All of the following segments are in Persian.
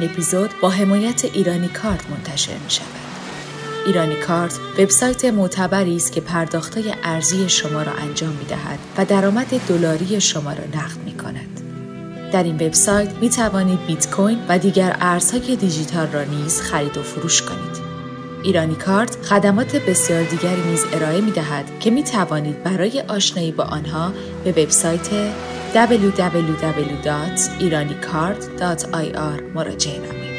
این اپیزود با حمایت ایرانی کارت منتشر می شود. ایرانی کارت وبسایت معتبری است که پرداختهای ارزی شما را انجام می دهد و درآمد دلاری شما را نقد می کند. در این وبسایت می توانید بیت کوین و دیگر ارزهای دیجیتال را نیز خرید و فروش کنید. ایرانی کارت خدمات بسیار دیگری نیز ارائه می دهد که می توانید برای آشنایی با آنها به وبسایت www.iranicard.ir مراجعه نمایید.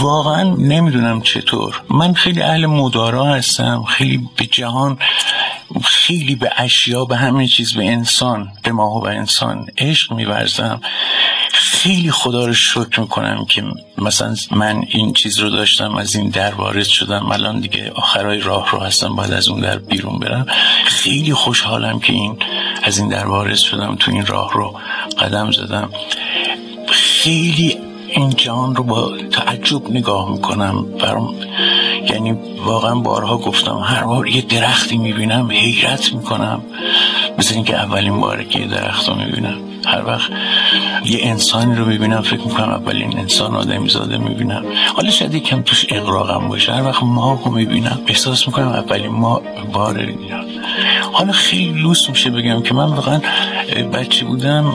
واقعا نمی‌دونم چطور من خیلی اهل مدارا هستم خیلی به جهان خیلی به اشیا به همه چیز به انسان به ما و به انسان عشق میورزم خیلی خدا رو شکر می‌کنم که مثلا من این چیز رو داشتم از این در وارد شدم. الان دیگه آخرای راه رو هستم باید از اون در بیرون برم. خیلی خوشحالم که این از این در وارد شدم تو این راه رو قدم زدم. خیلی این جهان رو با تعجب نگاه می‌کنم. برام یعنی واقعا بارها گفتم هر بار یه درختی می‌بینم حیرت می‌کنم. مثل اینکه اولین باره که یه درخت رو می‌بینم. هر وقت یه انسانی رو می‌بینم فکر می‌کنم اولین انسان آدمی زاده می‌بینم. حالا شاید یکم توش اقراقم باشه. هر وقت ماه رو می‌بینم احساس می‌کنم اولین ما باره حالا خیلی لوس میشه بگم که من واقعا بچه بودم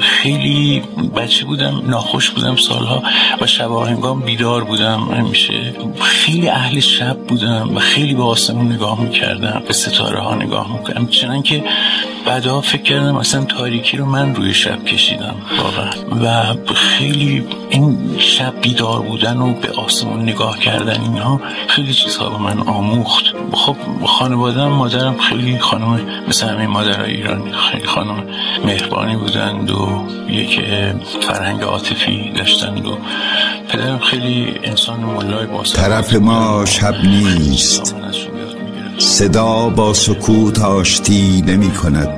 خیلی بچه بودم ناخوش بودم سالها و شب هنگام بیدار بودم همیشه خیلی اهل شب بودم و خیلی به آسمون نگاه می‌کردم به ستاره ها نگاه می‌کردم. چنان که بعدها فکر کردم اصلا تاریکی رو من روی شب کشیدم واقعا. و خیلی این شب بیدار بودن و به آسمون نگاه کردن اینها خیلی چیزها به من آموخت. خب خانوادم مادرم خیلی خانم مثل همه مادرای ایرانی خیلی خانم مهربانی بودند و یک فرهنگ عاطفی داشتند و پدرم خیلی انسان مولای با طرف ما شب نیست. صدا با سکوت آشتی نمی کند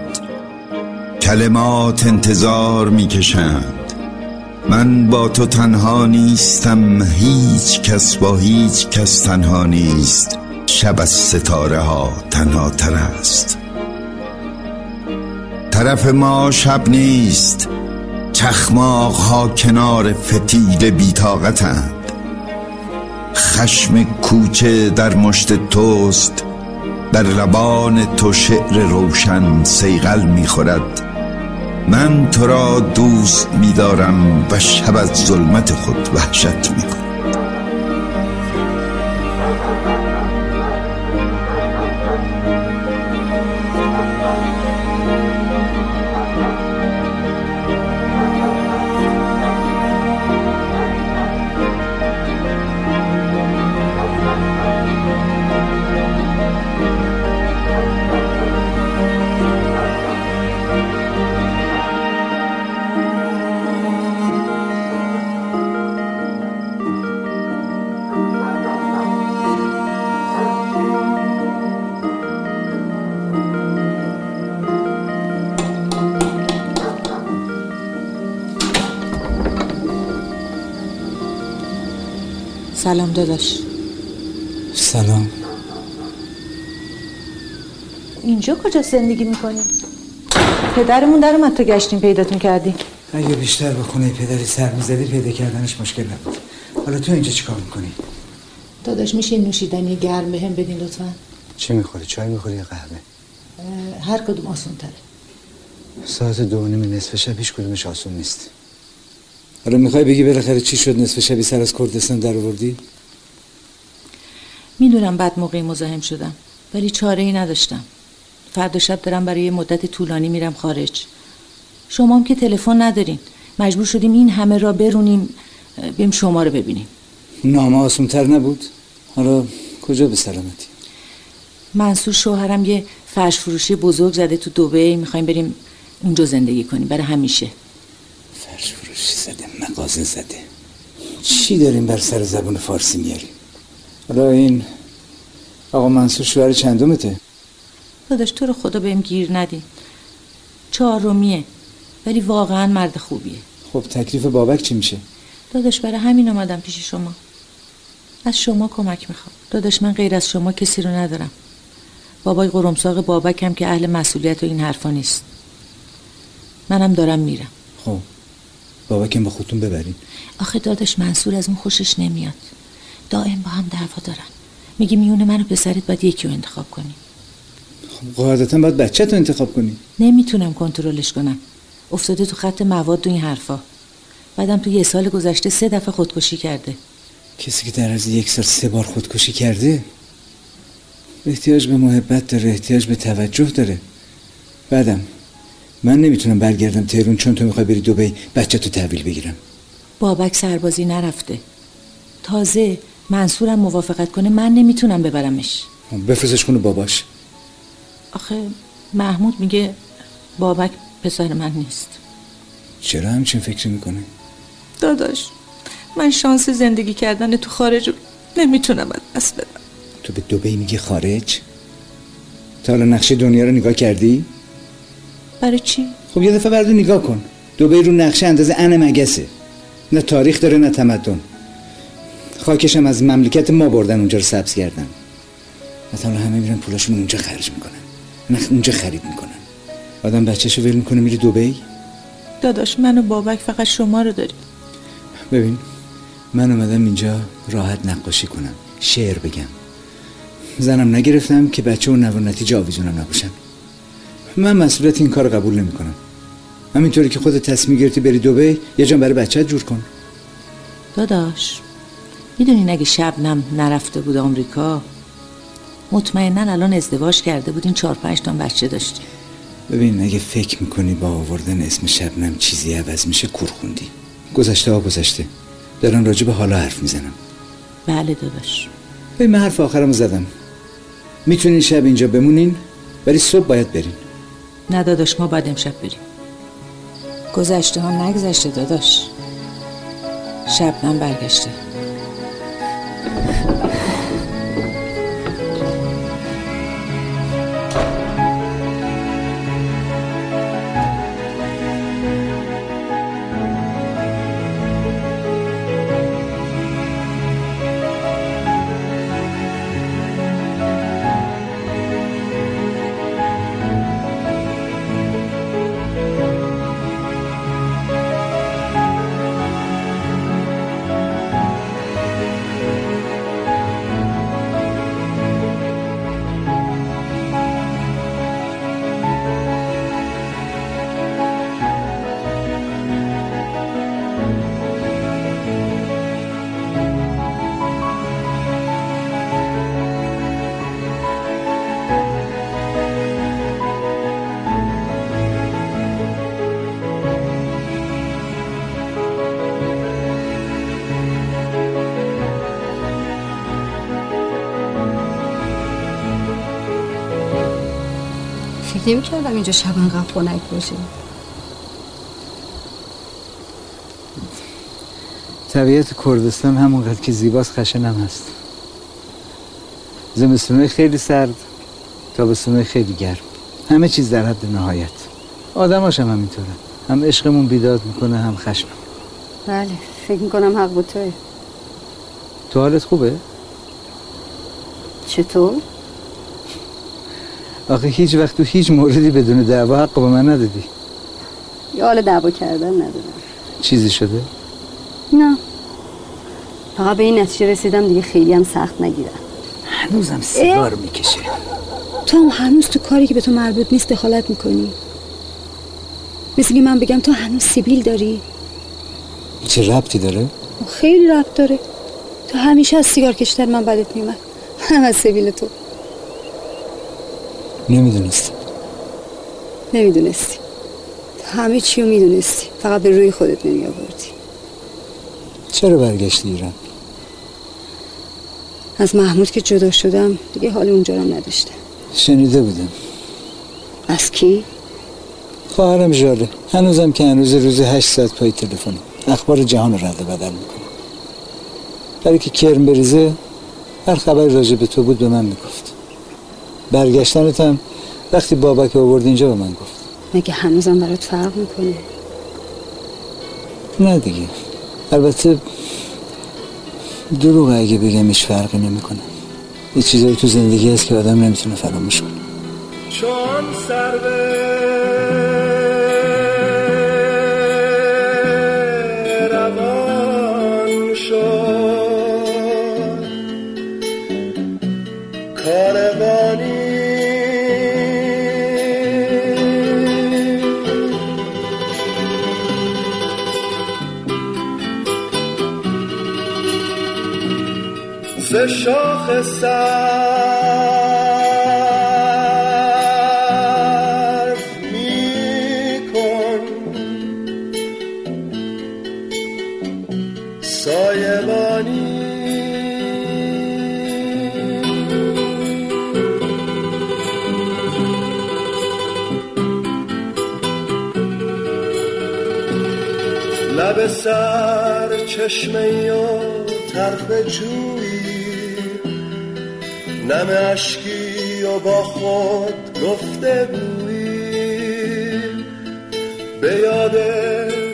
کلمات انتظار می کشند من با تو تنها نیستم. هیچ کس با هیچ کس تنها نیست. شب از ستاره ها تنها تر است. طرف ما شب نیست چخماق ها کنار فتیل بیتاقتند خشم کوچه در مشت توست در لبان تو شعر روشن سیغل می‌خورد من تو را دوست میدارم و شب از ظلمت خود وحشت می‌کنم سلام داداش سلام اینجا کجا زندگی می‌کنی؟ پدرمون در اومد تو گشتیم پیداتون کردی اگه بیشتر به خونه پدری سر می‌زدی پیدا کردنش مشکل نبود حالا تو اینجا چیکار می‌کنی؟ داداش میشه نوشیدنی گرم بهم بدین لطفا چی می‌خوری؟ چای می‌خوری یا قهوه؟ هر کدوم آسون تره ساعت دو نیم نصف شب هیچ کدومش آسون نیست حالا می‌خوای بگی بالاخره چی شد نصف شبی سر از کردستان در آوردی؟ می‌دونم بعد موقعی مزاحم شدم ولی چاره ای نداشتم. فردا شب دارم برای یه مدت طولانی میرم خارج. شما هم که تلفن ندارین. مجبور شدیم این همه را برونیم بیم شما رو ببینیم. نامه آسونتر نبود؟ حالا کجا به سلامتی؟ منصور شوهرم یه فرش فروشی بزرگ زده تو دوبه می‌خوایم بریم اونجا زندگی کنیم. برای همیشه. فرش فروشی زده. مغازه زده چی داریم بر سر زبون فارسی میاریم حالا این آقا منصور شوهر چندمته؟ داداش تو رو خدا بهم گیر ندی. چهارمیه ولی واقعا مرد خوبیه. خب تکلیف بابک چی میشه؟ داداش برای همین آمدم پیش شما. از شما کمک می‌خوام. داداش من غیر از شما کسی رو ندارم. بابای قرمساق بابکم که اهل مسئولیت و این حرفا نیست. منم دارم میرم. خب. بابکم با خودتون ببرین. آخه دادش منصور از اون خوشش نمیاد. دائم با هم دعوا دارن. میگی میونه من و پسرت باید یکی رو انتخاب کنی خب قاعدتا باید بچه تو انتخاب کنی نمی‌تونم کنترلش کنم. افتاده تو خط مواد و این حرفا. بعدم تو یه سال گذشته سه دفعه خودکشی کرده. کسی که در از یک سال سه بار خودکشی کرده احتیاج به محبت داره احتیاج به توجه داره. بعدم من نمی‌تونم برگردم تهرون چون تو می‌خوای بری دوبی بچه تو تحویل بگیرم. بابک سربازی نرفته. تازه منصورم موافقت کنه من نمی‌تونم ببرمش. خب، بفرستش خونه باباش. آخه محمود میگه بابک پسر من نیست. چرا همچین فکر می‌کنه داداش من شانس زندگی کردن تو خارج رو نمی‌تونم از دست بدم. تو به دوبی میگی خارج؟ تا حالا نقشه دنیا رو نگاه کردی؟ برای چی؟ خب یه دفعه بردو نگاه کن. دوبی رو نقشه اندازه ان مگسه. نه تاریخ داره نه تمدن. خاکشم از مملکت ما بردن اونجا رو سبز کردن. مثلا همه میرن پولاشون اونجا خرج می‌کنن. نه اونجا خرید می‌کنن. آدم بچهشو ول می‌کنه میره دوبی داداش من و بابک فقط شما رو داریم. ببین من اومدم اینجا راحت نقاشی کنم. شعر بگم. زنم نگرفتم که بچه و نوانتی نتیجه آویزونم نباشن. من مسئولیت این کار قبول نمی‌کنم. همینطوری که خودت تصمیم گرفتی بری دوبی یه جان برای بچه جور کن. داداش می‌دونی اگه شبنم نرفته بود آمریکا مطمئنا الان ازدواج کرده بودین چهار پنج تا بچه داشتی. ببین اگه فکر می‌کنی با آوردن اسم شبنم چیزی عوض میشه کور خوندی. گذشته ها گذشته. دارن راجع به حالا حرف می‌زنم بله داداش. ببین من حرف آخرمو زدم. می‌تونین شب اینجا بمونین ولی صبح باید برین. نه داداش ما باید امشب بریم. گذشته ها نگذشته داداش. شبنم برگشته. نمی کردم اینجا شب انقدر خونک باشه. طبیعت کردستان همونقدر که زیباست خشنم هست. زمستونه خیلی سرد تابستونه خیلی گرم. همه چیز در حد نهایت. آدماش هم همینطوره. هم عشقمون بیداد می‌کنه هم خشمم بله فکر می‌کنم حق با توه. تو حالت خوبه؟ چطور؟ آخه هیچ وقت تو هیچ موردی بدون دعوا حق به من ندادی. یه حال دعوا کردن ندادم چیزی شده؟ نه. فقط به این نتیجه رسیدم دیگه خیلی هم سخت نگیرم. هنوزم سیگار می‌کشه. تو هم هنوز تو کاری که به تو مربوط نیست دخالت می‌کنی. مثل که من بگم تو هنوز سیبیل داری؟ چه ربطی داره؟ خیلی ربط داره. تو همیشه از سیگار کشتر من بدت میمد هم از سیبیل تو. نمی‌دونستی. نمی‌دونستی. همه چی رو می‌دونستی. فقط به روی خودت نمی آوردی چرا برگشتی ایران؟ از محمود که جدا شدم دیگه حال اونجا رو نداشتم. شنیده بودم. از کی؟ خواهرم جاله هنوزم که هنوز روز هشت ساعت پای تلفن اخبار جهان رو رد بدل می‌کنه. برای که کرم بریزه هر خبر راجع به تو بود به من می‌گفت. برگشتنت هم وقتی بابک آورد اینجا به من گفت. مگه هنوزم برات فرق می‌کنه؟ نه دیگه. البته دروغ اگه بگم ایش فرقی نمی‌کنه. یه چیزایی تو زندگی هست که آدم نمی‌تونه فراموش کنه. چون سر سرو میکن. سایبانی. لب سر چشمه و طرف جویی نم اشکی و با خود گفته بویی به یاد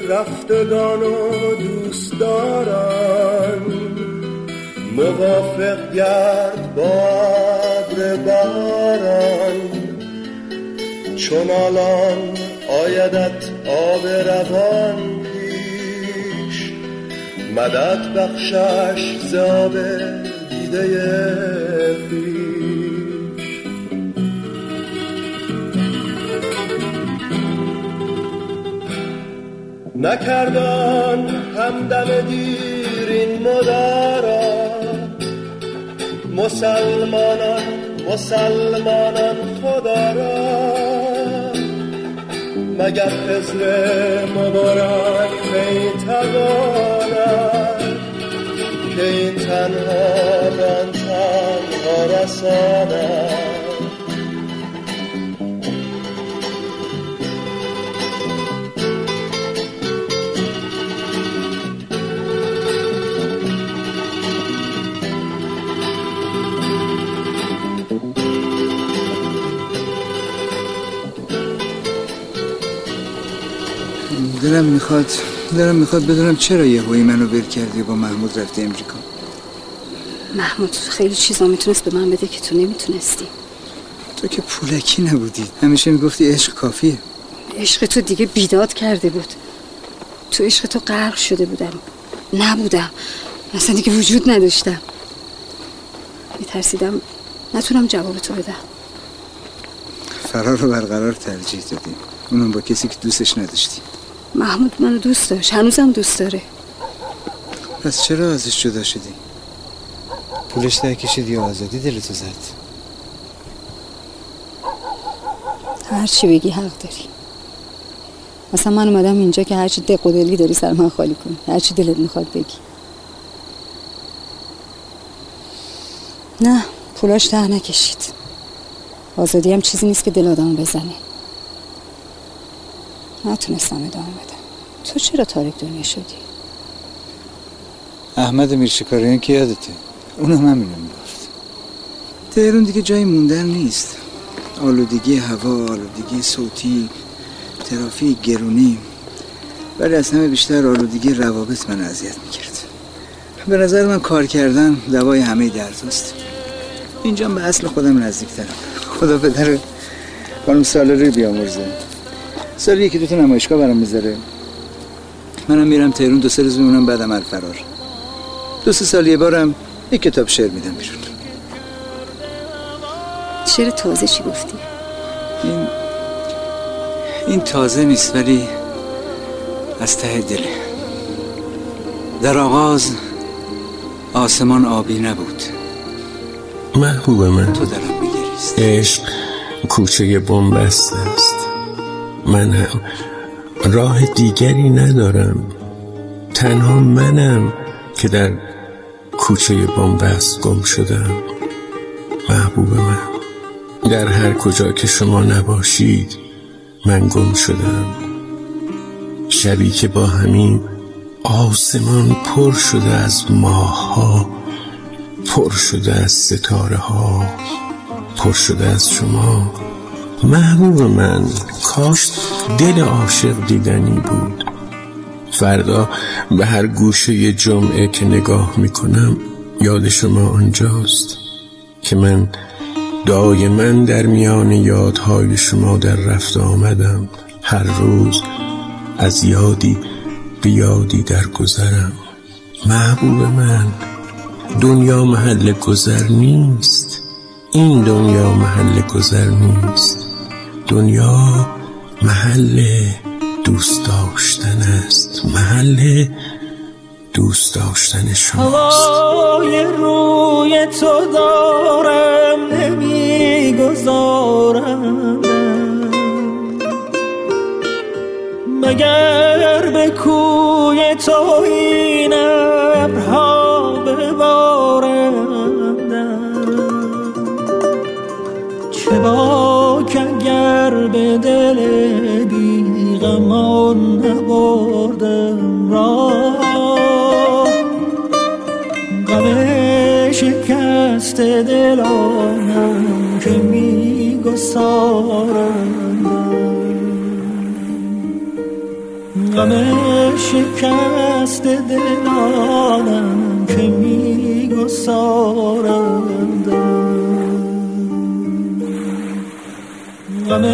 رفتگان و دوستداران. موافق گرد با ابر باران. چون الان آیدت آب روان پیش. مدد بخشش زاب دیده نکردان همدم دیر این مدارا مسلمانان مسلمانان خدا را. مگر خزر مبارک می تواند که این تنها ران تنها رساند دلم می‌خواد دلم می‌خواد بدونم چرا یه هوی منو ول کردی با محمود رفتی امریکا. محمود خیلی چیزا می‌تونست به من بده که تو نمی‌تونستی. تو که پولکی نبودی. همیشه می‌گفتی عشق کافیه. عشق تو دیگه بیداد کرده بود. تو عشق تو غرق شده بودم. نبودم. اصلا دیگه وجود نداشتم. میترسیدم نتونم جواب تو بدم. فرار رو برقرار ترجیح دادی. اونم با کسی که دوستش نداشتی. محمود منو دوست داشت. هنوزم دوست داره. پس چرا ازش جدا شدی؟ پولش در کشید یا آزادی دلتو زد؟ هر چی بگی حق داری. اصلا من اومدم اینجا که هرچی دق و دلی داری سر من خالی کن. هرچی دلت می‌خواد بگی. نه پولاش ته نکشید. آزادی هم چیزی نیست که دل آدم بزنه. نتونستم ادامه بدم. تو چرا تارک دنیا شدی؟ احمد میرشکاریان که یادته. اونم همینو می‌گفت. تهرون دیگه جای موندن نیست. آلودگی هوا آلودگی صوتی ترافیک گرونی. ولی از همه بیشتر آلودگی روابط من اذیت می‌کرد. به نظر من کار کردن دوای همه درداست اینجا به اصل خودم نزدیکترم. خدا پدر خانم ساله روی بیامرزه. سال یکی دوتا نمایشگاه برام می‌ذاره. منم میرم تهرون دو سه روز میمونم بعدم الفرار دو سه سال یه بارم یک کتاب شعر میدم بیرون. چرا تازه چی گفتی؟ این این تازه نیست ولی از ته دله در آغاز آسمان آبی نبود. محبوب من تو درم میگریست. عشق کوچه بنبست است. من هم راه دیگری ندارم. تنها منم که در کوچه بنبست گم شدم. محبوب من. در هر کجا که شما نباشید من گم شدم. شبی که با همین آسمان پر شده از ماه پر شده از ستاره ها پر شده از شما. محبوب من کاش دل عاشق دیدنی بود. فردا به هر گوشه جمعه که نگاه می‌کنم یاد شما آنجاست که من دایما در میان یادهای شما در رفت آمدم. هر روز از یادی به یادی در گذرم. محبوب من دنیا محل گذر نیست. این دنیا محل گذر نیست. دنیا محل دوست داشتن است. محل دوست داشتن شماست. هوای روی تو دارم نمی‌گذارم. مگر به کوی تو این شکست دلانم که میگسارندم. غم شکست دلانم که میگسارندم. غم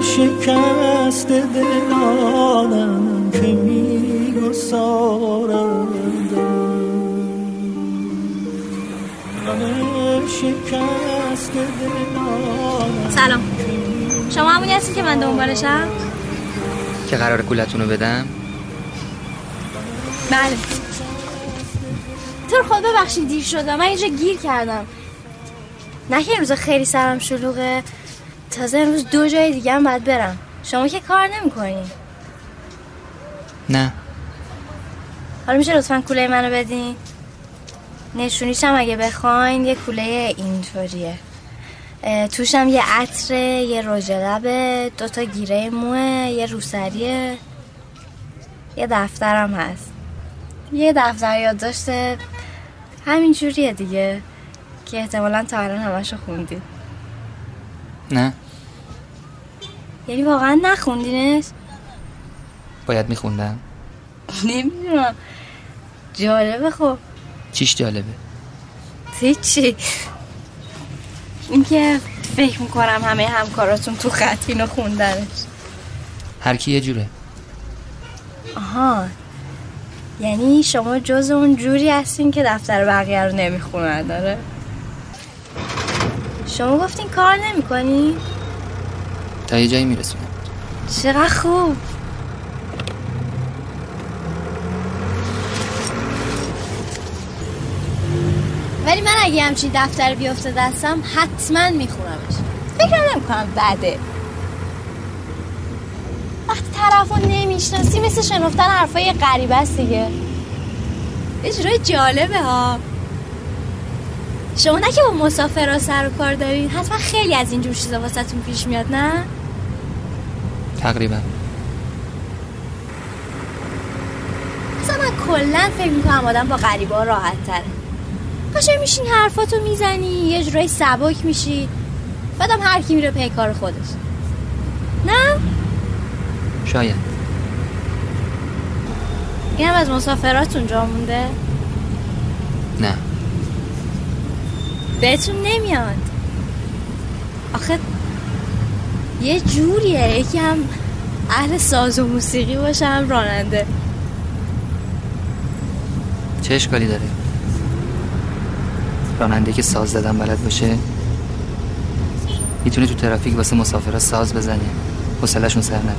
شکست دلانم که میگسارندم. غم سلام. شما همونی هستی که من دنبالشم؟ که قرار گولتون رو بدم؟ بله. تو خود ببخشید دیر شدم من اینجا گیر کردم. نه که امروز خیلی سرم شلوغه. تازه امروز دو جای دیگه هم باید برم. شما که کار نمی نه. حالا میشه لطفا کوله منو بدین؟ نشونیش هم اگه بخواین یه کوله اینطوریه. توشم یه عطر یه رژ لبه دوتا گیره موه یه روسریه. یه دفترم هست. یه دفتر یادداشت همین جوریه دیگه که احتمالا تا الان همشو خوندید نه. یعنی واقعا نخوندینش؟ باید میخوندم. نمی‌دونم. جالبه خب. چیش جالبه؟ هیچی. اینکه فکر می‌کنم همه همکاراتون تو خط اینو خوندنش. هر کی یه جوره. آها. یعنی شما جز اون جوری هستین که دفتر بقیه رو نمی‌خونن داره؟ شما گفتین کار نمی‌کنی؟ تا یه جایی میرسونم. چقدر خوب. ولی من اگه همچین دفتر بیفته دستم حتما میخونمش. فکر نمی‌کنم بده. وقتی طرف رو نمی‌شناسی مثل شنفتن حرفای غریبه است دیگه. اجرای جالبه ها. شما نه که با مسافرها سر و کار دارین حتما خیلی از اینجور چیزا واسهتون پیش میاد نه؟ تقریبا. مثلا من کلا فکر می‌کنم آدم با غریبه ها راحت تره قشنگ میشین حرفاتو می‌زنی؟ یه جورایی سبک میشی. بعدم هر کی میره پی کار خودش. نه؟ شاید. اینم از مسافراتون جا مونده؟ نه. بهتون نمیاد. آخه یه جوریه. یکی هم اهل ساز و موسیقی باشه هم راننده. چه اشکالی داره؟ راننده که ساز زدن بلد باشه. می‌تونه تو ترافیک واسه مسافرها ساز بزنه حوصله‌شون سر نره.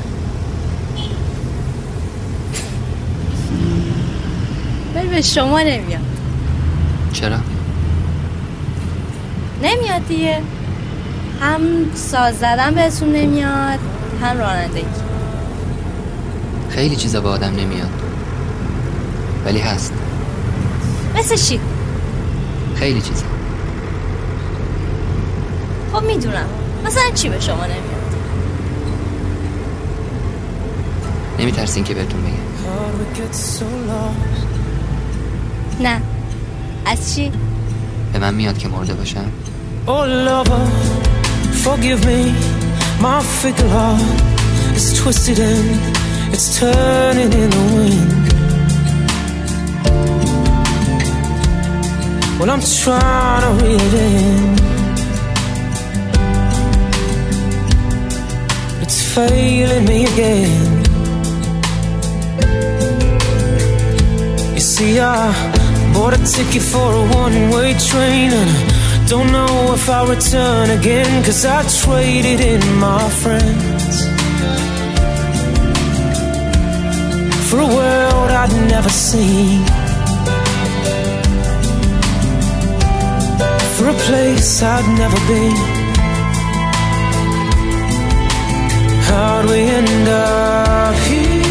ولی به شما نمیاد چرا؟ نمیاد دیگه. هم ساز زدن بهتون نمیاد هم رانندگی. خیلی چیزا به آدم نمیاد. ولی هست. مثل چی؟ خیلی چیزا خب می‌دونم. مثلا چی به شما نمیاد؟ نمیترسین که بهتون بگم. نه. از چی؟ به من میاد که مرده باشم. Oh lover, forgive me. My fickle heart is twisted and It's turning in the wind. Well, I'm trying to read it. It's failing me again. You see, I bought a ticket for a one way train. And I don't know if I'll return again. Cause I traded in my friends for a world I'd never seen. Place I'd never been. How'd we end up here?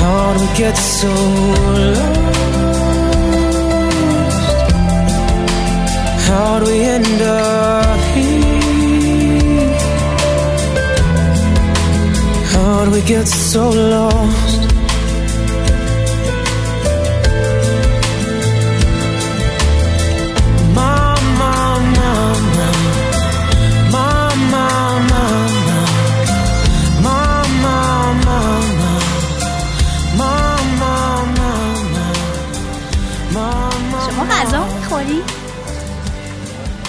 How'd we get so lost? How'd we end up here? How'd we get so lost?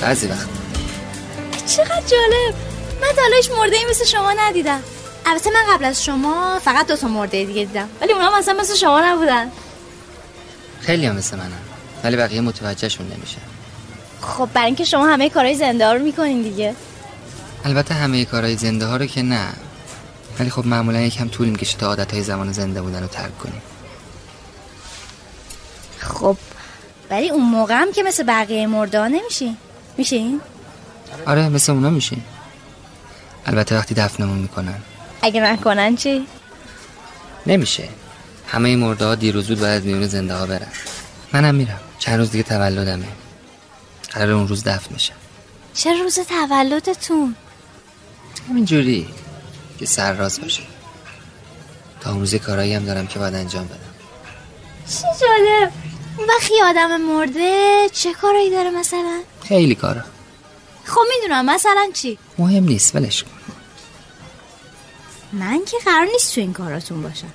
بعضی وقت. چقدر جالب. من هیچ مرده ای مثل شما ندیدم. البته من قبل از شما فقط دو تا مرده دیگه دیدم. ولی اونا مثلا مثل شما نبودن. خیلی هم مثل منم ولی بقیه متوجهشون نمیشه. خب برای اینکه شما همه کارهای زنده ها رو می‌کنین دیگه. البته همه کارهای زنده ها رو که نه. ولی خب معمولا یکم طول می‌کشه تا عادت های زمان زنده بودن رو ترک کنیم. خب ولی اون موقع هم که مثل بقیه مرده ها نمیشین. میشین؟ آره مثل اونا میشیم البته وقتی دفنمون می‌کنن. اگه نکنن چی؟ نمیشه. همه مرده ها دیر و زود باید از میون زنده ها برن. منم میرم. چند روز دیگه تولدمه. قرار اون روز دفن میشم چه روز تولدتون؟ همینجوری که سر راست باشه. تا اون روز کارایی هم دارم که باید انجام بدم. چه جالب؟ اون وقت یه آدم مرده چه کارایی داره مثلا؟ خیلی کارا خب می‌دونم مثلا چی؟ مهم نیست ولش کن. من که قرار نیست تو این کاراتون باشم.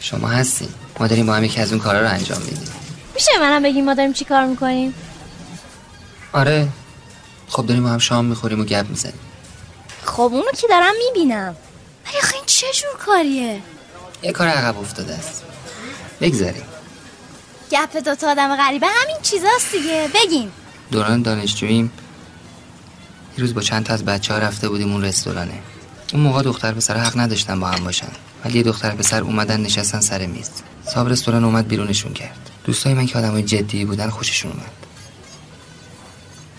شما هستین. ما داریم با هم یکی از اون کارا رو انجام میدیم. میشه منم بگیم ما داریم چی کار می‌کنیم؟ آره. خب داریم با هم شام می‌خوریم و گپ می‌زنیم. خب اونو که دارم می‌بینم. ولی آخه این چه جور کاریه؟ یه کار عقب افتاده است. بگذاریم. گپ دوتا آدم غریبه همین چیزاست دیگه. بگین. دوران دانشجوییم. یه روز با چند تا از بچه ها رفته بودیم اون رستورانه. اون موقع دختر پسر حق نداشتن با هم باشن. ولی یه دختر پسر اومدن نشستن سر میز. صاحب رستوران اومد بیرونشون کرد. دوستای من که آدمای جدی بودن خوششون اومد.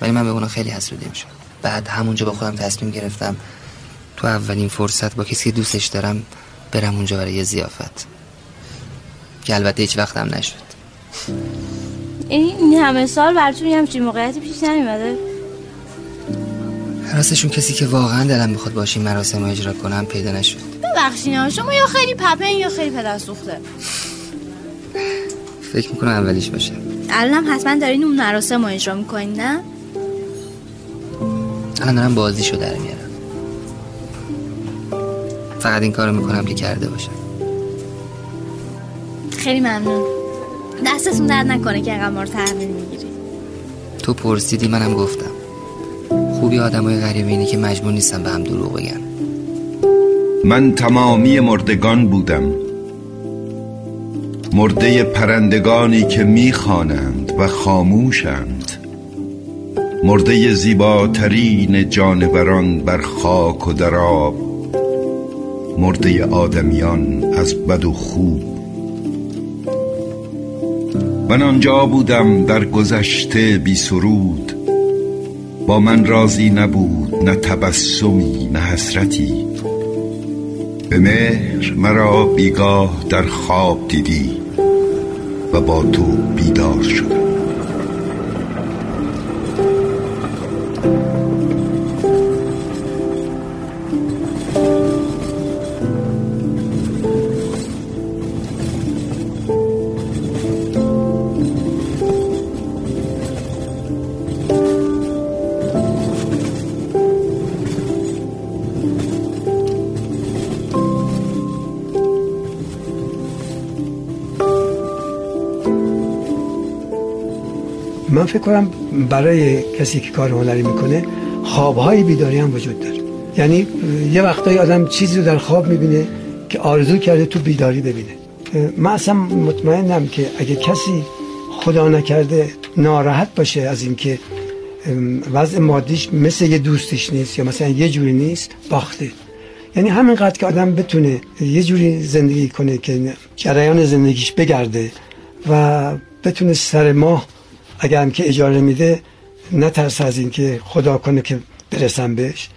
ولی من به اونا خیلی حسودیم شد. بعد همونجا با خودم تصمیم گرفتم تو اولین فرصت با کسی دوستش دارم برم اونجا برای یه زیافت. که البته هیچ وقتم نشد. این همه سال براتون یه همچین موقعیتی پیش نمیمده راستشون کسی که واقعا دلم می‌خواد باشین مراسم اجرا کنم پیدا نشد. ببخشین شما یا خیلی پپن یا خیلی پدر سوخته. فکر می‌کنم اولیش باشه. الانم حتما دارین اون مراسم رو اجرا می‌کنین نه؟ الان دارم بازیشو در میارم. فقط این کارو می‌کنم که کرده باشم. خیلی ممنون. دستتون درد نکنه که اینقدر ما رو تحویل می‌گیری. تو پرسیدی منم گفتم. خوبی آدمای غریبه اینه که مجبور نیستم به هم دروغ بگن. من تمامی مردگان بودم. مرده پرندگانی که می‌خوانند و خاموشند. مرده زیباترین جانوران بر خاک و در آب. مرده آدمیان از بد و خوب من آنجا بودم در گذشته بی سرود. با من راضی نبود نه تبسمی نه حسرتی. به مهر مرا بیگاه در خواب دیدی و با تو بیدار شدم. فکر کنم برای کسی که کار هنری می‌کنه خوابهای بیداری هم وجود داره. یعنی یه وقتایی آدم چیزی رو در خواب می‌بینه که آرزو کرده تو بیداری ببینه. من اصلا مطمئنم که اگه کسی خدا نکرده ناراحت باشه از اینکه وضع مادیش مثل یه دوستش نیست یا مثلا یه جوری نیست باخته. یعنی همینقدر که آدم بتونه یه جوری زندگی کنه که جریان زندگیش بگرده و بتونه سر ماه اگر هم که اجاره میده نترس از اینکه خدا کنه که برسم بهش.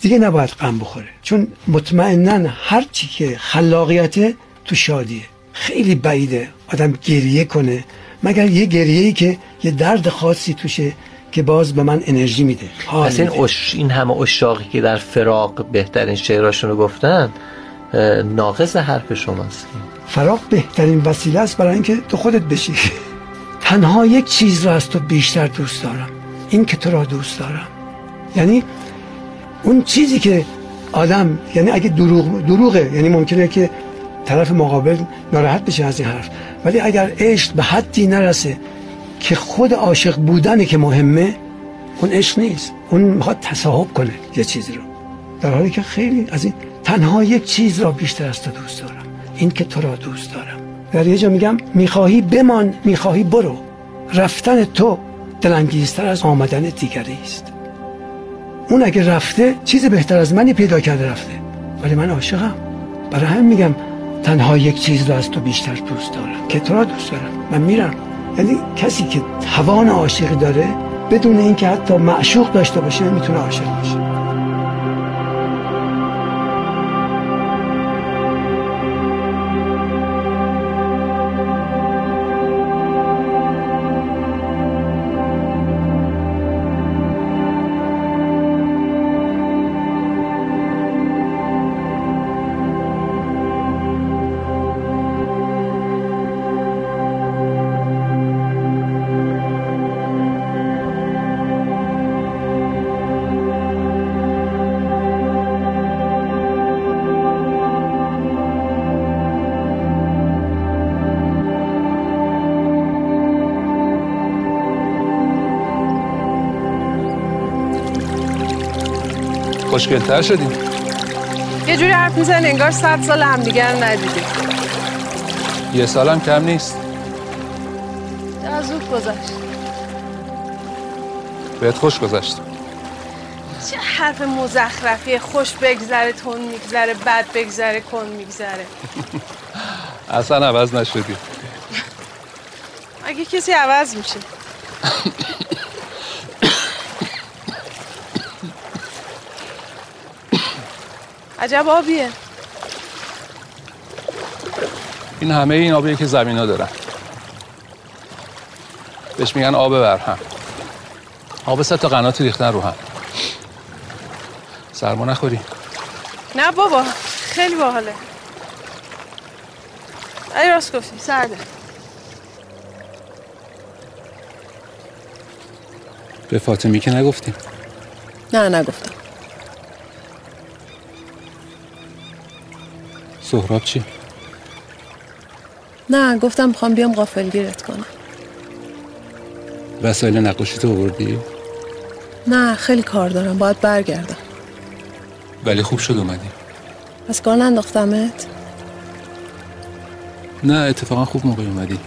دیگه نباید غم بخوره. چون مطمئنا هر چی که خلاقیت تو شادیه. خیلی بعیده آدم گریه کنه. مگر یه گریه‌ای که یه درد خاصی توشه که باز به من انرژی میده. پس این, اش... این همه اشاقی که در فراق بهترین شعراشون رو گفتن ناقص حرف شماست. فراق بهترین وسیله است برای اینکه تو خودت بشی. تنها یک چیز را از تو بیشتر دوست دارم. این که تو را دوست دارم. یعنی اون چیزی که آدم یعنی اگه دروغ دروغه یعنی ممکنه که طرف مقابل ناراحت بشه از این حرف. ولی اگر عشق به حدی نرسه که خود عاشق بودنه که مهمه اون عشق نیست. اون می‌خواد تصاحب کنه یه چیزی رو. در حالی که خیلی از این تنها یک چیز را بیشتر از تو دوست دارم. این که تو را دوست دارم. در یه جا میگم می‌خواهی بمان می‌خواهی برو. رفتن تو دلانگیزتر از آمدن دیگری است. اون اگه رفته چیز بهتر از منی پیدا کرده رفته. ولی من عاشقم. برای هم میگم تنها یک چیز رو از تو بیشتر دوست دارم که تو را دوست دارم. من میرم. یعنی کسی که توان عاشقی داره بدون اینکه حتی معشوق داشته باشه می‌تونه عاشق باشه. خوشگلتر شدیم یه جوری حرف میزن انگار صد سال هم دیگر ندیدیم یه سالم کم نیست. از زود گذشت. بهت خوش گذشت. چه حرف مزخرفی خوش بگذره تون میگذره بد بگذره کن میگذره. اصلا عوض نشدی. اگه کسی عوض میشه. عجب آبیه. این همه این آبیه که زمین ها دارن. بهش میگن آب برهم. آب سه تا قنات ریختن رو هم. سرما نخوری. نه بابا خیلی باحاله. ای راست گفتی سرده. به فاطمی که نگفتیم. نه نگفتم. سهراب چی؟ نه گفتم می‌خوام بیام غافلگیرت کنم وسایل نقاشی تو آوردی؟ نه خیلی کار دارم باید برگردم ولی خوب شد اومدی از کار ننداختمت؟ نه اتفاقا خوب موقع اومدی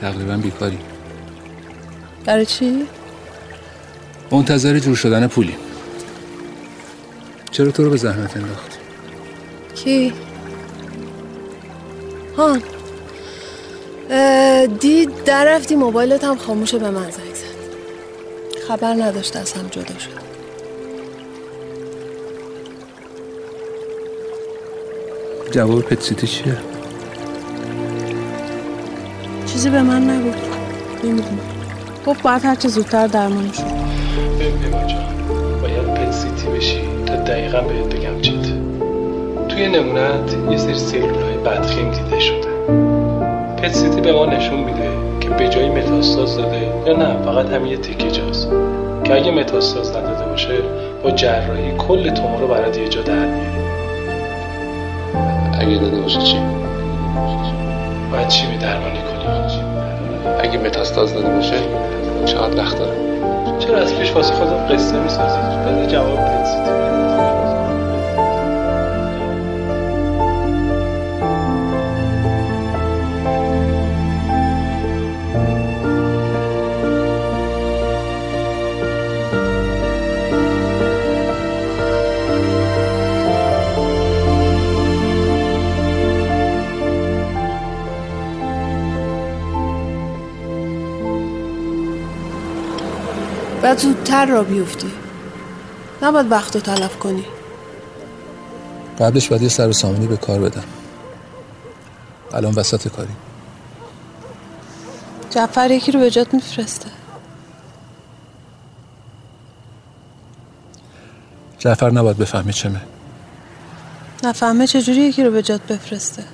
تقریبا بیکاری برای چی؟ منتظر جور شدن پولی چرا تو رو به زحمت انداخت؟ کی؟ هان. دید در رفتی موبایلت هم خاموشه به من زنگ زد. خبر نداشته از هم جدا شد. جواب پتسیتی چیه؟ چیزی به من نگو. نمی‌دونم. گفت باید هرچه زودتر درمان شد ببین جان باید پتسیتی بشی تا دقیقا بهت بگم چیت توی نمونت یه سری سلول های بدخیم دیده شده. پتسیتی به ما نشون میده که به جای متاستاز داده یا نه فقط همین یه تیکه جاست. که اگه متاستاز نداده باشه با جراحی کل تومور رو برات یه جا در میاره. اگه داده باشه چی؟ باید چی به درمانی کنی؟ اگه متاستاز داده باشه چقدر وقت داره. چرا از پیش واسه خودم قصه می‌سازی؟ بده جواب پت باید زودتر را بیفتی. نباید وقت رو تلف کنی. قبلش باید یه سر و سامانی به کار بدم. الان وسط کاری. جعفر یکی رو به جات میفرسته. جعفر نباید بفهمی چمه نفهمه چجوری یکی رو به جات بفرسته.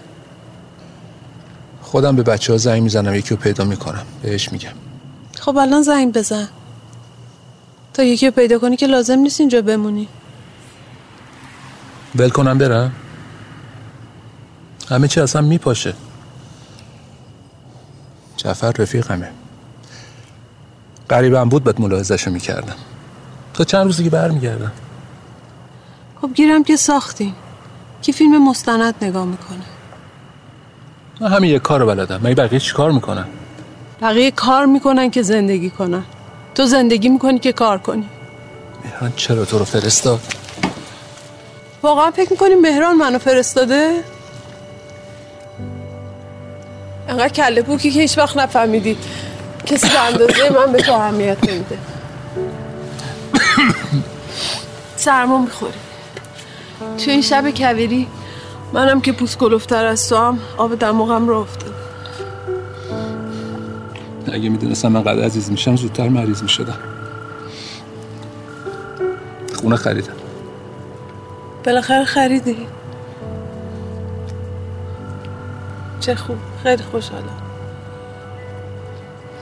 خودم به بچه ها زنگ می‌زنم یکی رو پیدا می‌کنم. بهش میگم. خب الان زنگ بزن. تا یکی رو پیدا کنی که لازم نیست اینجا بمونی. ول کنم برم. همه چی اصلا میپاشه. جعفر رفیقمه. قریبم بود بهت ملاحظهشو می‌کردم. تا چند روز دیگه برمیگردم. خب گیرم که ساختیم کی فیلم مستند نگاه می‌کنه. من همین یه کار بلدم. مگه بقیه چی کار می‌کنن؟ بقیه کار می‌کنن که زندگی کنن. تو زندگی می‌کنی که کار کنی. مهران چرا تو رو فرستاد؟ واقعا فکر می‌کنی مهران منو فرستاده؟ انقدر کله پوکی که هیچ وقت نفهمیدی. کسی به اندازه من به تو اهمیت نمیده. سرما می‌خوری. تو این شب کویری منم که پوست کلوفتر از تو هم آب دماغم رو افتاد. اگه می‌دونستم من قدر عزیز میشم زودتر مریض می‌شدم. خونه خریدم. بالاخره خریدی؟ چه خوب. خیلی خوشحالم.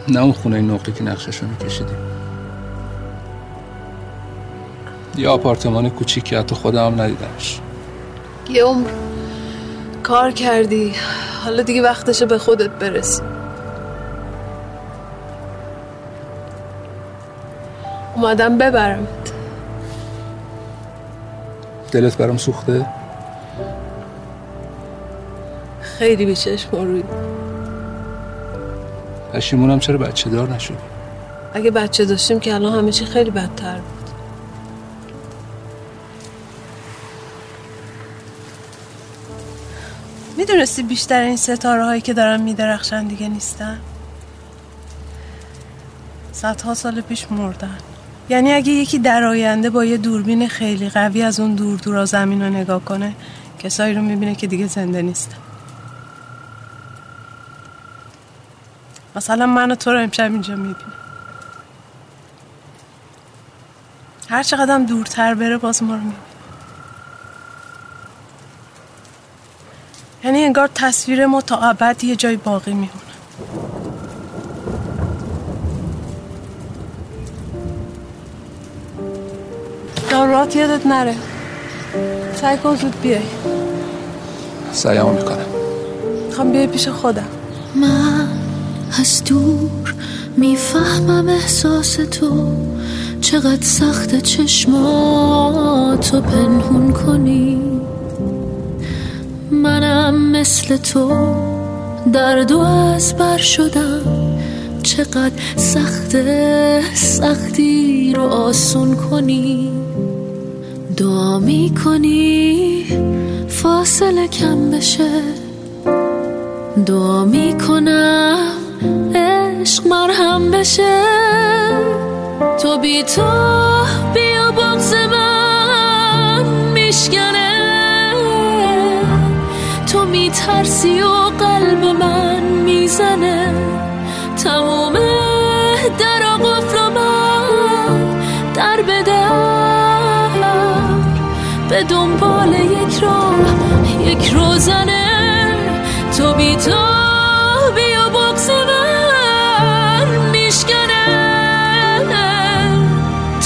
نه اون خونه نقطه که نقششو میکشیدیم یه آپارتمان کوچیک که حتی خودم هم ندیدمش. یه عمر کار کردی. حالا دیگه وقتشه به خودت برسی. اومدم ببرم. دلت برام سوخته؟ خیلی بیچشم روی پشیمونم چرا بچه دار نشدی؟ اگه بچه داشتیم که الان همه چی خیلی بدتر بود. می‌دونستی بیشتر این ستاره هایی که دارن میدرخشن دیگه نیستن؟ صدها سال پیش مردن. یعنی اگه یکی در آینده با یه دوربین خیلی قوی از اون دور دورا زمین رو نگاه کنه کسایی رو می‌بینه که دیگه زنده نیستن مثلا من و تو رو امشب اینجا می‌بینه هر چقدر دورتر بره باز ما رو می‌بینه. یعنی انگار تصویر ما تا ابد یه جای باقی میمونه. دارات یادت نره. سعی کن زود بیای. سعیمو می‌کنم. می‌خوام بیای پیش خودم. من از دور می‌فهمم احساس تو. چقدر سخت چشماتو پنهون کنی. منم مثل تو. درد و از بر شدم. چقدر سخت سختی رو آسون کنی. دعا می‌کنی؟ فاصله کم بشه. دعا می‌کنم عشق مرهم بشه. تو بی تو بیا بغز من میشکنه. تو میترسی و قلب من می‌زنه. تموم دنبال یک راه یک روزنه تو بی تو بیا بغز من میشکنه.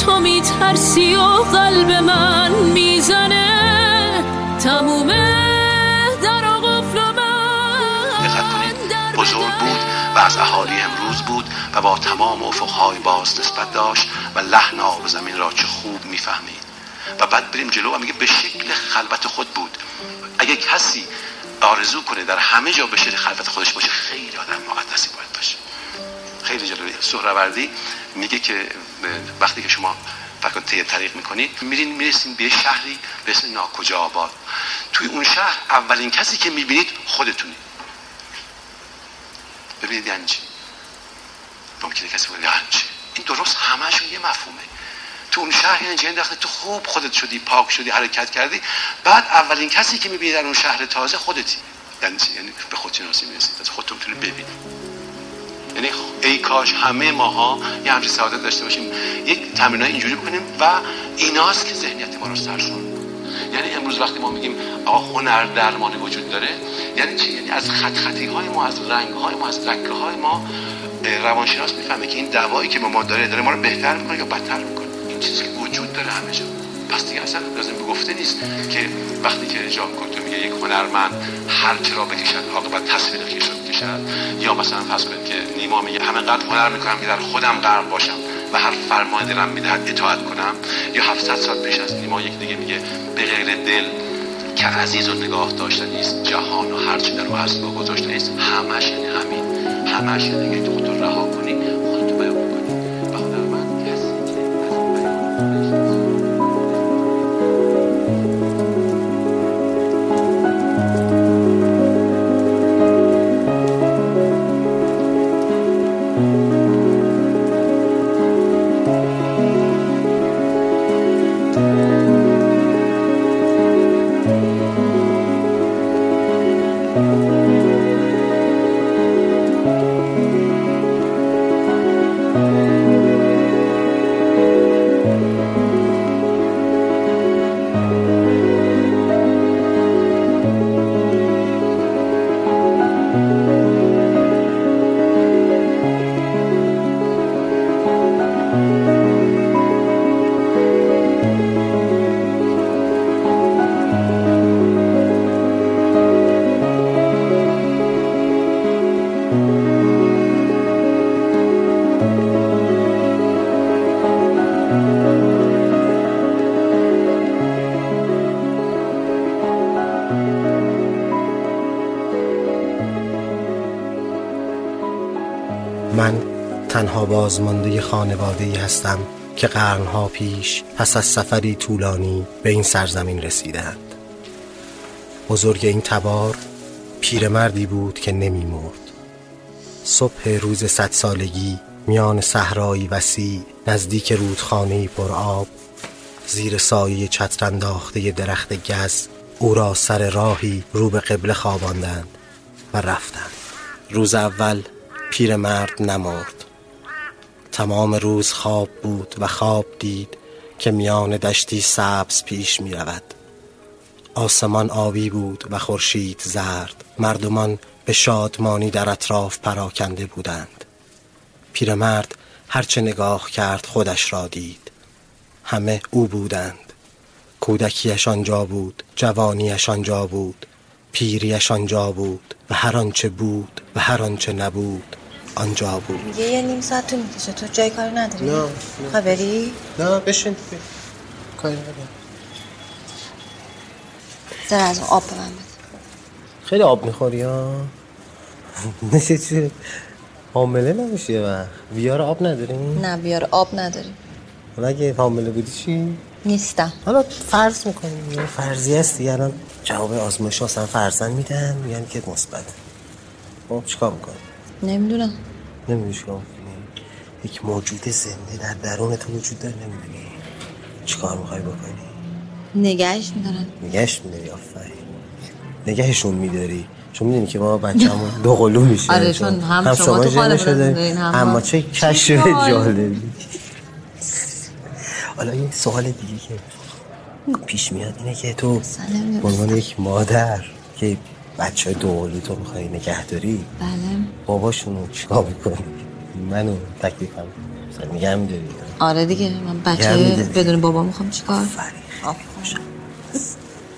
تو میترسی و قلب من می‌زنه. تموم در قفل من. بزرگ بود و از اهالی امروز بود و با تمام افقهای باز نسبت داشت و لحن آب زمین را چه خوب می‌فهمید. و بعد بریم جلو و میگه به شکل خلوت خود بود. اگه کسی آرزو کنه در همه جا به شکل خلوت خودش باشه خیلی آدم مقدسی باید باشه. خیلی جلوی سهروردی میگه که وقتی که شما فکر طریق می‌کنید میرین می‌رسین به شهری به اسم ناکجا آباد. توی اون شهر اولین کسی که می‌بینید خودتونی ببینید یعنی چی؟ ممکنه کسی بگه یعنی چی؟ این درست همهشون یه مفهومه. تو اون شهر یعنی وقتی تو خوب خودت شدی پاک شدی حرکت کردی. بعد اولین کسی که می‌بینی در اون شهر تازه خودتی. یعنی یعنی به خودشناسی می‌رسید از خودتون می‌تونی ببینید یعنی ای کاش همه ماها یه همچین سعادت داشته باشیم. یک تمرین اینجوری بکنیم و ایناست که ذهنیت ما رو سرشون یعنی امروز وقتی ما میگیم آقا هنر درمانی وجود داره یعنی چی؟ یعنی از خط خطی های ما از رنگ های ما از لکه های ما روانشناس می‌فهمه که این دوایی که ما داره داره ما رو بهتر می‌کنه یا بدتر می‌کنه. این چیزی که وجود داره همه جا. پس دیگه اصلا لازم گفته نیست که وقتی که اجرا می‌کنه تو میگه یک هنرمند هر را بکشد عاقبت تصویر خیش رو بکشد. یا مثلا فرض کنید که نیما میگه همینقدر هنر می‌کنم که در خودم غرق باشم و هر فرمان دلم می‌دهد اطاعت کنم. یا 700 سال پیش از نیما یک دیگه میگه به غیر دل که عزیز و نگاه داشته نیست جهان و هرچی در او هست با گذاشته نیست همش یعنی همین. همش که تو خودتو رها کنی. بازمانده خانواده ای هستم که قرنها پیش پس از سفری طولانی به این سرزمین رسیدند. بزرگ این تبار پیرمردی بود که نمی مرد صبح روز صد سالگی میان صحرایی وسیع نزدیک رودخانه پر آب زیر سایه چتر انداخته درخت گز او را سر راهی رو به قبله خواباندند و رفتند. روز اول پیرمرد نمرد. تمام روز خواب بود و خواب دید که میان دشتی سبز پیش می رود آسمان آبی بود و خورشید زرد. مردمان به شادمانی در اطراف پراکنده بودند. پیرمرد هرچه نگاه کرد خودش را دید. همه او بودند. کودکیش آنجا بود جوانیش آنجا بود پیریش آنجا بود و هر آنچه بود و هر آنچه نبود. آنجا بود. میگه یه نیم ساعت تو می‌کشه. تو جای کاری نداری؟ نه خواهی بری؟ نه بشین. کاری ندارم. زر از اون آب به من بده. خیلی آب می‌خوری ها نشه چی؟ حامله نمیشی یه وقت؟ ویار آب نداریم نه بیار آب نداری. حالا اگه حامله بودی چی؟ نیستم. حالا فرض می‌کنیم یه فرضی هستی. الان جواب آزمایش اصلا فرزن میدن میگن که مثبت. خب چیکار می‌کنی؟ نمی‌دونم. نمی‌دونی چیکار می‌کنی؟ یک موجود زنده در درون تو وجود داره نمی‌دونی چیکار می‌خوای بکنی؟ نگهش میدارم نگهش میداری آفرین. نگهشون میداری. چون می‌دونی که ما بچه‌مون دو قلو میشه. آره، چون هم شما تو هم ما. اما چه کشف؟ جالبی. حالا یه سوال دیگه که پیش میاد اینه که تو به عنوان یک مادر که بچه قلو تو می‌خوای نگه داری؟ بله. باباشونو چیکار می‌کنی؟ منو تکلیفم. مثلا نگه میداری آره دیگه من بچه. بدون بابا می‌خوام چیکار؟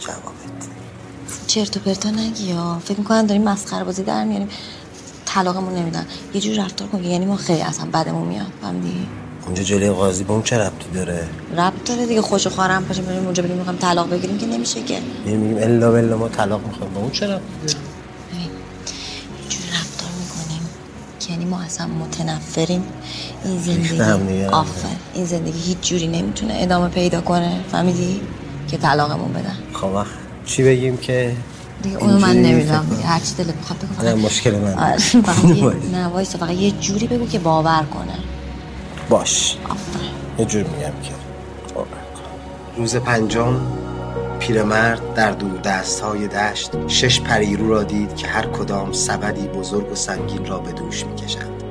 جوابت. چرت و پرتا نگی یا. فکر می‌کنم داریم مسخره بازی در میاریم. طلاقمون نمیدن. یه جور رفتار کن که یعنی ما خیلی اصلا بدمون میاد. فهمیدی؟ اونجا جلوی قاضی به اون چه ربطی داره؟ ربط داره دیگه خوش و خارم پاشیم بریم اونجا بریم می‌خوایم طلاق بگیریم که نمیشه که. میگیم میگیم الا بلا ما طلاق می‌خوایم به اون چه ربطی داره؟ رفتار می‌کنیم که یعنی ما اصلا متنفریم. این. زندگی آفر. این زندگی هیچ جوری نمی‌تونه ادامه پیدا کنه. فهمیدی؟ که طلاقمون بدن. خب چی بگیم که دیگه اونو من نمی‌دونم. دیگه هر چی دلت بخواد بگو. نه مشکل من آره، یه- نه وایسا فقط یه جوری بگو که باور کنه. باش. یه جور میگم که. روز پنجم پیرمرد در دور دست های دشت شش پریرو را دید که هر کدام سبدی بزرگ و سنگین را به دوش می‌کشند.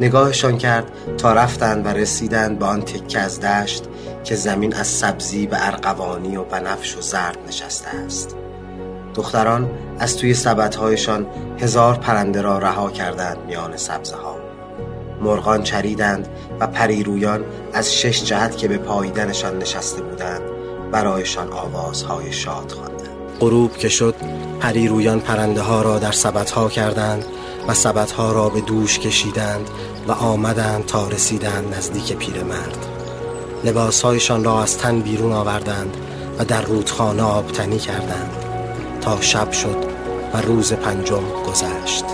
نگاهشان کرد تا رفتند و رسیدند به آن تکه از دشت که زمین از سبزی به ارغوانی و بنفش و زرد نشسته است. دختران از توی سبدهایشان هزار پرنده را رها کردند میان سبزه ها مرغان چریدند و پریرویان از شش جهت که به پاییدنشان نشسته بودند برایشان آوازهای شاد خواندند. غروب که شد پریرویان پرنده ها را در سبت ها کردند و سبت ها را به دوش کشیدند و آمدند تا رسیدند نزدیک پیرمرد. لباسهایشان را از تن بیرون آوردند و در رودخانه آبتنی کردند تا شب شد و روز پنجم گذشت.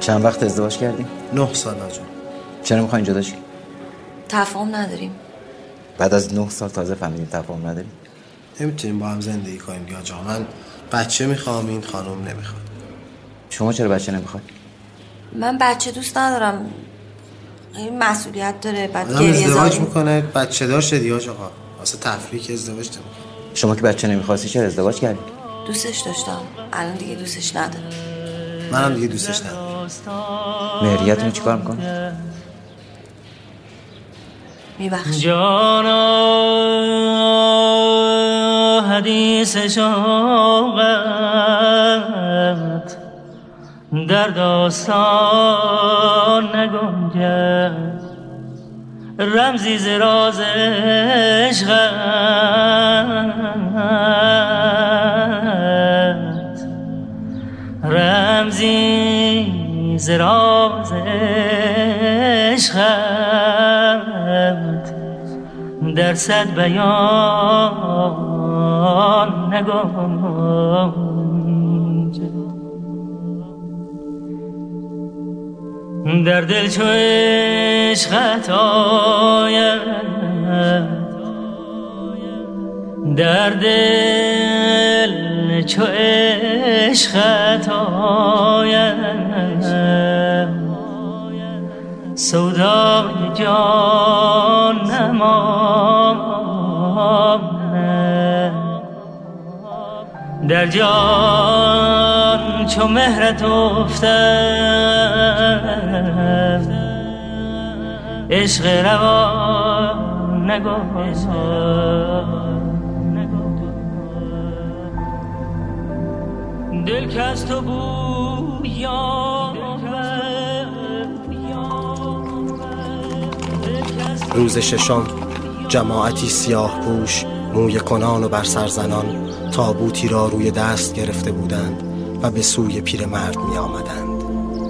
چند وقت ازدواج کردی؟ نه سال آجا چرا می‌خواین جدا شی؟ تفاهم نداریم. بعد از نه سال تازه فهمیدیم تفاهم نداریم نمی‌تونیم با هم زندگی کنیم یا جا من بچه می‌خوام این خانم نمی‌خواد. شما چرا بچه نمی‌خوای؟ من بچه دوست ندارم. خیلی مسئولیت داره بعد آدم گریه ازدواج زاری. می‌کنه بچه دار شدی یا آقا واسه تفریح که ازدواج نمی‌کنه شما که بچه نمی‌خواستی چرا ازدواج کردی؟ دوستش داشتم. الان دیگه دوستش ندارم. منم دیگه دوستش ندارم. مهریتون رو چیکار می‌کنی؟ میبخش جانا حدیث شوقت در داستان نگنجد رمزی ز راز عشقت. ز راز عشقت در صد بیان نگنجد در دل چو عشقت آید در دل چو عشقت آید. سودای جان نماند در جان چو مهرت افتد عشق روان نگذار دل که از تو بویان روز ششم جماعتی سیاه پوش موی کنان و بر سرزنان تابوتی را روی دست گرفته بودند و به سوی پیرمرد می آمدند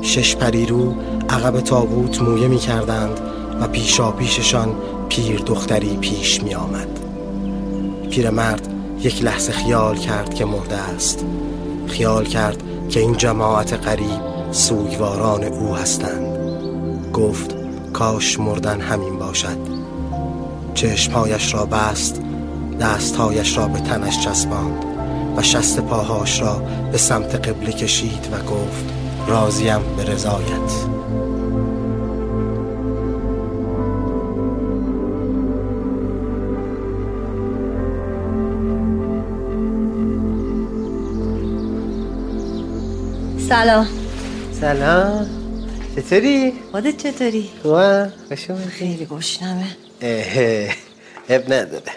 شش پریرو عقب تابوت مویه می کردند و پیشا پیششان پیر دختری پیش می آمد پیرمرد یک لحظه خیال کرد که مرده است. خیال کرد که این جماعت قریب سوگواران او هستند. گفت کاش مردن همین باشد. چشمهایش را بست دستهایش را به تنش چسباند و شست پاهاش را به سمت قبله کشید و گفت راضیم به رضایت. سلام. سلام. چطوری؟ خودت چطوری؟ خوبه؟ خوش اومدی؟ خیلی گشنمه اب نداره.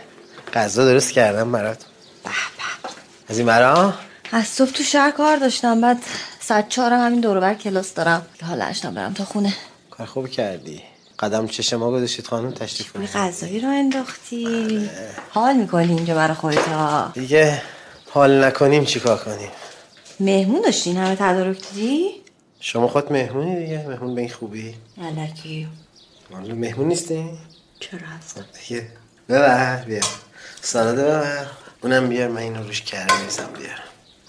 غذا درست کردم برات. از این برا از صبح تو شهر کار داشتم بعد ساعت چهارم همین دور کلاس دارم. حالا نشدم برم تا خونه. کار خوب کردی. قدم چشم ما گذاشتید خانم تشریف کنید. غذایی رو انداختی؟ حال می‌کنی اینجا برای خودت؟ ها دیگه حال نکنیم چیکار کنیم؟ مهمون داشتین همه تدارک دیدی؟ شما خود مهمونی دیگه مهمون به این خوبی؟ علکی. والا مهمون نیستی؟ چرا هستم دیگه. ببر بیا. سالاد ببر. اونم بیار من اینو روش کرده میزم بیار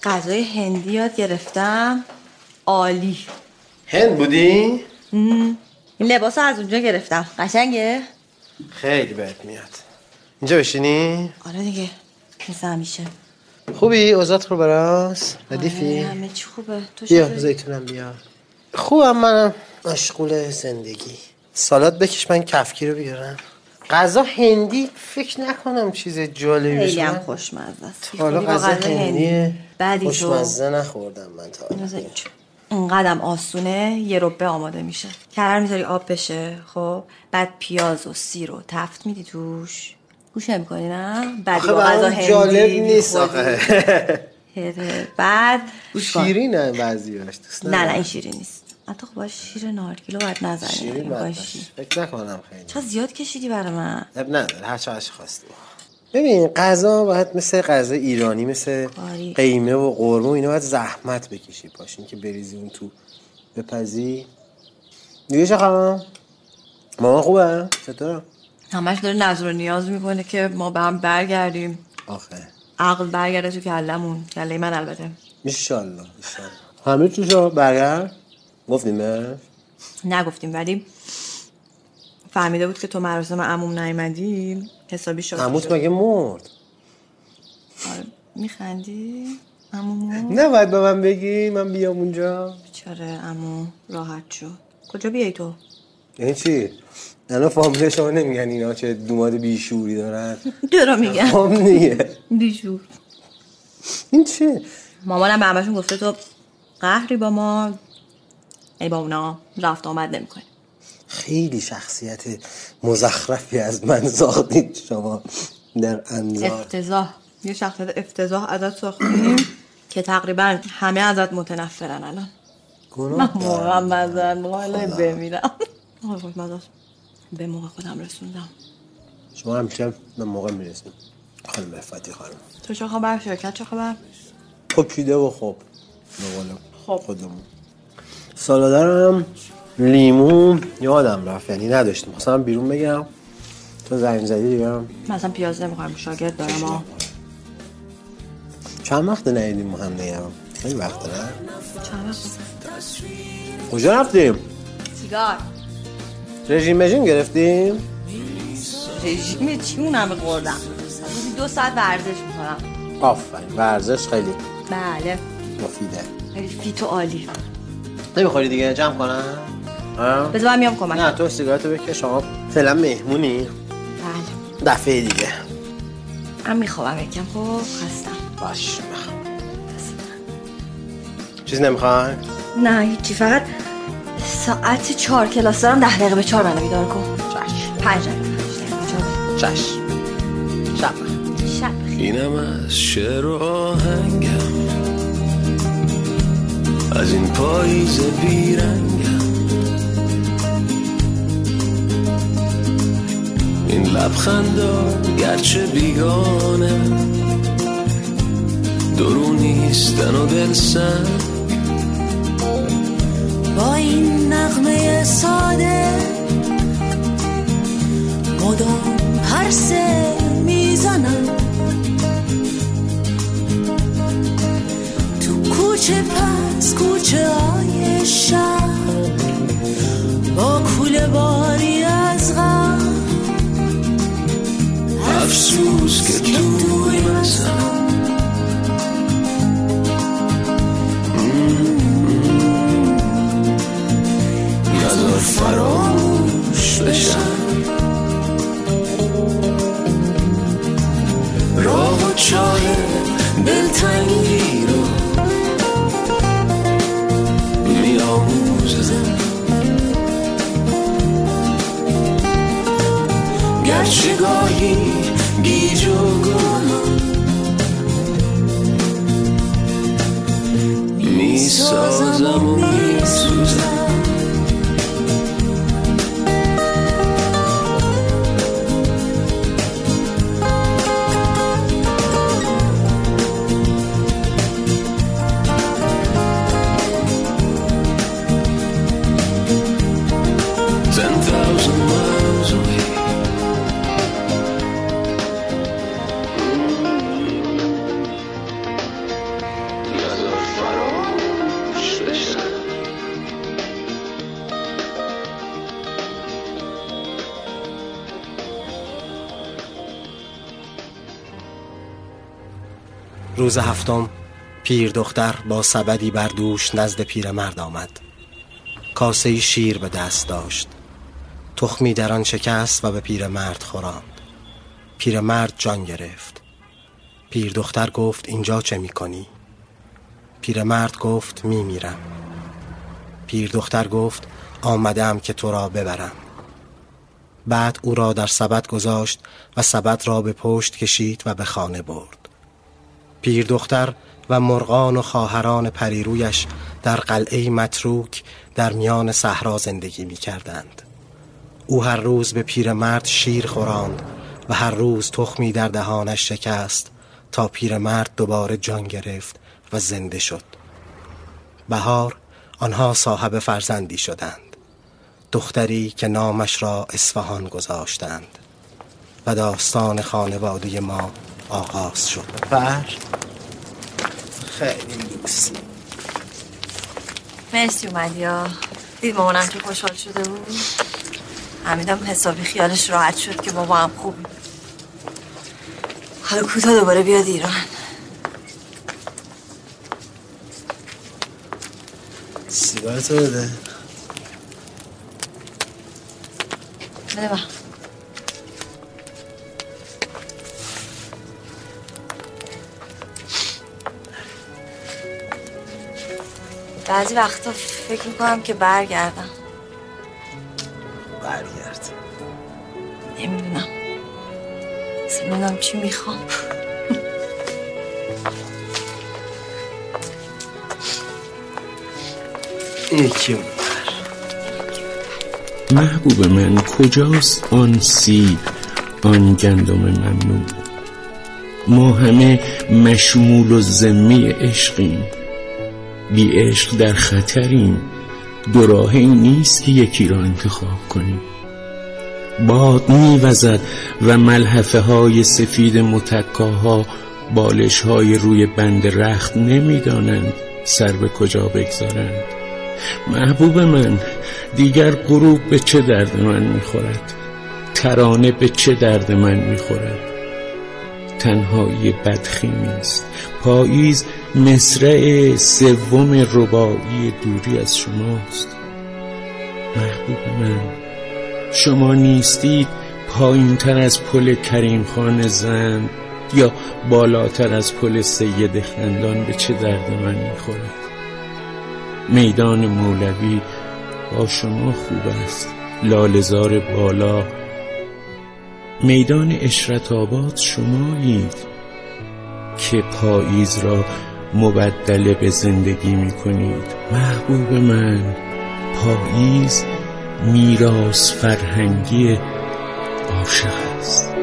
غذای هندی یاد گرفتم. عالی. هند بودی؟ این لباس از اونجا گرفتم. قشنگه؟ خیلی بهت میاد. اینجا بشینی؟ آره دیگه. مثل همیشه. خوبی؟ اوزات رو براس؟ ردیفی؟ آره، همه چی خوبه تو بیا؟ زیتونم بیار خوبم منم مشغول زندگی سالاد بکش من کفکی رو بیارم غذا هندی فکر نکنم چیز جالبی خیلی هم. خوشمزه است حالا غذا هندی بعدی خوشمزه نخوردم من تا. اینقدرم آسونه یه ربه آماده میشه کرر می‌ذاری آب بشه خب بعد پیاز و سیر و تفت میدی توش گوش نمی‌کنی نه بعدی آخه با غذا جالب نیست. آخه. بعد. شیرینه بعضیاش نه نه. این شیرین نیست حتی خب باید شیر نارگیل رو باید نزنی شیرین. شیر. فکر نکنم خیلی چرا زیاد کشیدی برای من اب نداره هر چه خواستی ببین غذا باید مثل غذا ایرانی مثل کاری. قیمه و قرمه و اینا باید زحمت بکشی پاش این که بریزی اون تو بپزی دیگه چه خبرم مامان خوبه چطور همش داره نظر و نیاز می‌کنه که ما به هم برگردیم. آخه. عقل برگرده تو کلمون کله من البته. ایشالله ایشالله همه چیشو برگرد؟ گفتیم نگفتیم ولی فهمیده بود که تو مراسم عموم نیومدی حسابی شد عموت مگه مرد؟ آره. میخندی؟ عمومو نباید به من بگی من بیام اونجا. چرا عمو راحت شد کجا بیای تو؟ یعنی چی؟ الان فامیل شما نمیگن اینا چه دوماد بیشوری دارن. چرا میگن. هم دیگه بیشور. این چیه مامانم به همشون گفته تو قهری با ما. ای با اونا رفت آمد نمی‌کنی. خیلی شخصیت مزخرفی از من ساختید شما در انظار. افتضاح. یه شخصیت افتضاح ازت ساختیم که تقریبا همه ازت متنفرن الان. من گناه موقعا مزن حالا بمیرم خوشمزه است. به موقع خودم رسوندم. شما همیشه به موقع می‌رسیم. خانم رفتی خانم. تو چه خبر؟ شرکت چه خبر؟ پکیده و خوب. به قول خب خودمون. سالادارم لیمو یادم رفت یعنی نداشتیم خواستم بیرون بگم تو زنگ زدی دیگه من اصلا پیاز نمی‌خورم شاگرد دارم ها چند وقت ندیدیم ما هم دیگه خیلی وقت نه؟ چند وقت؟ کجا رفتیم؟ سیگار. رژیم رژیم گرفتیم؟ رژیم چی اون همه خوردم روزی دو ساعت ورزش می‌کنم آفرین ورزش خیلی. بله. مفیده. خیلی فیت و عالی. نمی‌خوری دیگه؟ جمع کنم؟ بذار من میام کمک. نه تو سیگارتو بکش. شما فعلا مهمونی. بله. دفعه دیگه. من می‌خوام یکم. خب خستم. باش چیز نمی‌خوای؟ نه هیچی. فقط ساعت چهار کلاس دارم ده دقیقه به چهار منو بیدار کن. چشم پنج دقیقه. چشم شب. شب. اینم از شعر و آهنگم. از این پاییز بیرنگم. این لبخندا گرچه بیگانه. درونیستن و دل سنگ با این نغمه ساده. مدام هر سه می‌زنم. تو کوچه پس کوچه های شهر با کوله باری از غم. افسوس که توی مثلا فراموش بشم. راه و چاه دلتنگی رو میآموزم. گرچه گاهی گیج و گناه می‌سازم و میسوزم. روز هفتم پیر دختر با سبدی بر دوش نزد پیرمرد آمد. کاسه شیر به دست داشت. تخمی در آن شکست و به پیرمرد خوراند پیرمرد جان گرفت. پیر دختر گفت اینجا چه می کنی؟ پیرمرد گفت می میرم. پیر دختر گفت آمدم که تو را ببرم. بعد او را در سبد گذاشت و سبد را به پشت کشید و به خانه برد. پیر دختر و مرغان و خواهران پریرویش در قلعه متروک در میان صحرا زندگی می کردند. او هر روز به پیرمرد شیر خوراند و هر روز تخمی در دهانش شکست تا پیرمرد دوباره جان گرفت و زنده شد. بهار آنها صاحب فرزندی شدند. دختری که نامش را اصفهان گذاشتند. و داستان خانواده ما آغاز شد. بر خیلی لوکسی مرسی اومدی ها. دید مامانم که خوشحال شده بود. حمیدم حسابی خیالش راحت شد که بابا هم خوب حالا کوتا دوباره بیاد ایران. سیگارتو بده. بده با. بعضی وقتا فکر می‌کنم که برگردم. برگرد. نمی‌دونم. نمی‌دونم چی می‌خوام. یکی محبوب من کجاست آن سیب آن گندم ممنون؟ ما همه مشمول و زمی عشقیم. بی عشق در خطریم دو نیست که یکی را انتخاب کنیم. باد میوزد و ملحفه های سفید متکاها بالش های روی بند رخت نمی‌دانند سر به کجا بگذارند. محبوب من دیگر غروب به چه درد من می‌خورد؟ ترانه به چه درد من می‌خورد؟ تنهایی بدخیمی است پاییز مصرع سوم رباعی دوری از شماست. محبوب من شما نیستید پایین تر از پل کریم خان زن یا بالاتر از پل سید خندان به چه درد من می‌خورد. میدان مولوی با شما خوب است. لالزار بالا میدان اشرت آباد شمایید که پاییز را مبدل به زندگی می کنید محبوب من پاییز میراث فرهنگی عاشق است.